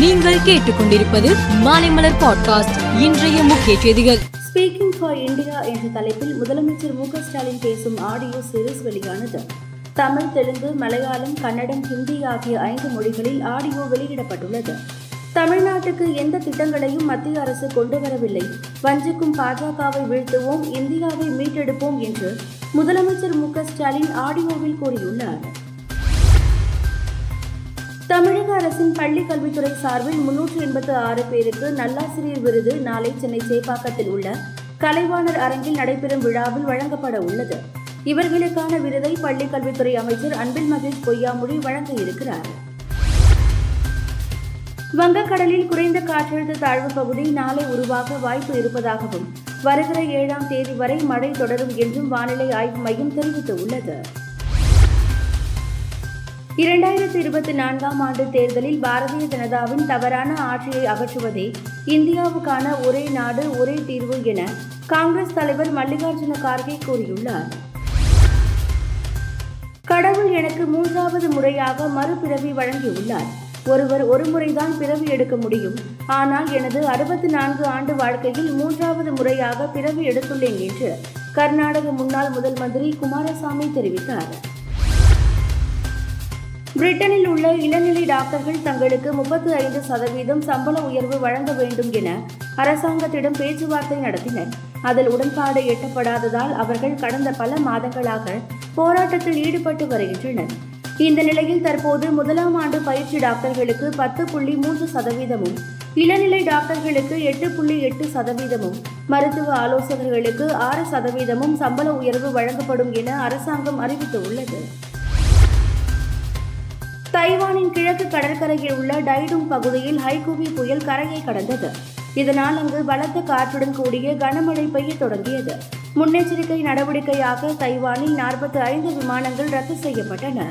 நீங்கள் கேட்டுக்கொண்டிருப்பது மாலைமலர் பாட்காஸ்ட் இன்றைய முக்கிய செய்திகள். ஸ்பீக்கிங் ஃபார் இந்தியா என்ற தலைப்பில் முதலமைச்சர் மு ஸ்டாலின் பேசும் ஆடியோ சீரிஸ் வெளியானது. தமிழ் தெலுங்கு மலையாளம் கன்னடம் ஹிந்தி ஆகிய ஐந்து மொழிகளில் ஆடியோ வெளியிடப்பட்டுள்ளது. தமிழ்நாட்டுக்கு எந்த திட்டங்களையும் மத்திய அரசு கொண்டு வரவில்லை. வஞ்சிக்கும் பாஜகவை வீழ்த்துவோம் இந்தியாவை மீட்டெடுப்போம் என்று முதலமைச்சர் மு ஸ்டாலின் ஆடியோவில் கூறியுள்ளார். தமிழக அரசின் பள்ளி கல்வித்துறை சார்பில் முன்னூற்று எண்பத்து ஆறு பேருக்கு நல்லாசிரியர் விருது நாளை சென்னை சேப்பாக்கத்தில் உள்ள கலைவாணர் அரங்கில் நடைபெறும் விழாவில் வழங்கப்பட உள்ளது. இவர்களுக்கான விருதை பள்ளி கல்வித்துறை அமைச்சர் அன்பில் மகேஷ் பொய்யாமொழி வழங்க இருக்கிறார் வங்கக்கடலில் குறைந்த காற்றழுத்த தாழ்வு பகுதி நாளை உருவாக வாய்ப்பு இருப்பதாகவும் வருகிற ஏழாம் தேதி வரை மழை தொடரும் என்றும் வானிலை ஆய்வு மையம் தெரிவித்துள்ளது. இரண்டாயிரத்தி இருபத்தி நான்காம் ஆண்டு தேர்தலில் பாரதிய ஜனதாவின் தவறான ஆட்சியை அகற்றுவதே இந்தியாவுக்கான ஒரே நாடு ஒரே தீர்வு என காங்கிரஸ் தலைவர் மல்லிகார்ஜுன கார்கே கூறியுள்ளார். கடவுள் எனக்கு மூன்றாவது முறையாக மறுபிறவி வழங்கியுள்ளார். ஒருவர் ஒரு முறைதான் பிறவி எடுக்க முடியும். ஆனால் எனது அறுபத்தி நான்கு ஆண்டு வாழ்க்கையில் மூன்றாவது முறையாக பிறவி எடுத்துள்ளேன் என்று கர்நாடக முன்னாள் முதல் மந்திரி குமாரசாமி தெரிவித்தார். பிரிட்டனில் உள்ள இளநிலை டாக்டர்கள் தங்களுக்கு முப்பத்தி ஐந்து சதவீதம் சம்பள உயர்வு வழங்க வேண்டும் என அரசாங்கத்திடம் பேச்சுவார்த்தை நடத்தினர். அதில் உடன்பாடு எட்டப்படாததால் அவர்கள் கடந்த பல மாதங்களாக போராட்டத்தில் ஈடுபட்டு வருகின்றனர். இந்த நிலையில் தற்போது முதலாம் ஆண்டு பயிற்சி டாக்டர்களுக்கு பத்து புள்ளி மூன்று சதவீதமும் இளநிலை டாக்டர்களுக்கு எட்டு புள்ளி எட்டு சதவீதமும் மருத்துவ ஆலோசகர்களுக்கு ஆறு சதவீதமும் சம்பள உயர்வு வழங்கப்படும் என அரசாங்கம் அறிவித்துள்ளது. தைவானின் கிழக்கு கடற்கரையில் உள்ள டைடுங் பகுதியில் ஹைகுவி புயல் கரையை கடந்தது. இதனால் அங்கு பலத்த காற்றுடன் கூடிய கனமழை பெய்ய தொடங்கியது. முன்னெச்சரிக்கை நடவடிக்கையாக தைவானில் நாற்பத்தி ஐந்து விமானங்கள் ரத்து செய்யப்பட்டன.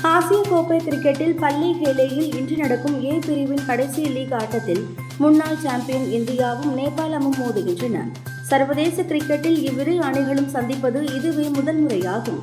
ஆசிய கோப்பை கிரிக்கெட்டில் பள்ளி ஹேலேயில் இன்று நடக்கும் ஏ பிரிவின் கடைசி லீக் ஆட்டத்தில் முன்னாள் சாம்பியன் இந்தியாவும் நேபாளமும் மோதுகின்றன. சர்வதேச கிரிக்கெட்டில் இவ்விரு அணிகளும் சந்திப்பது இதுவே முதல் முறையாகும்.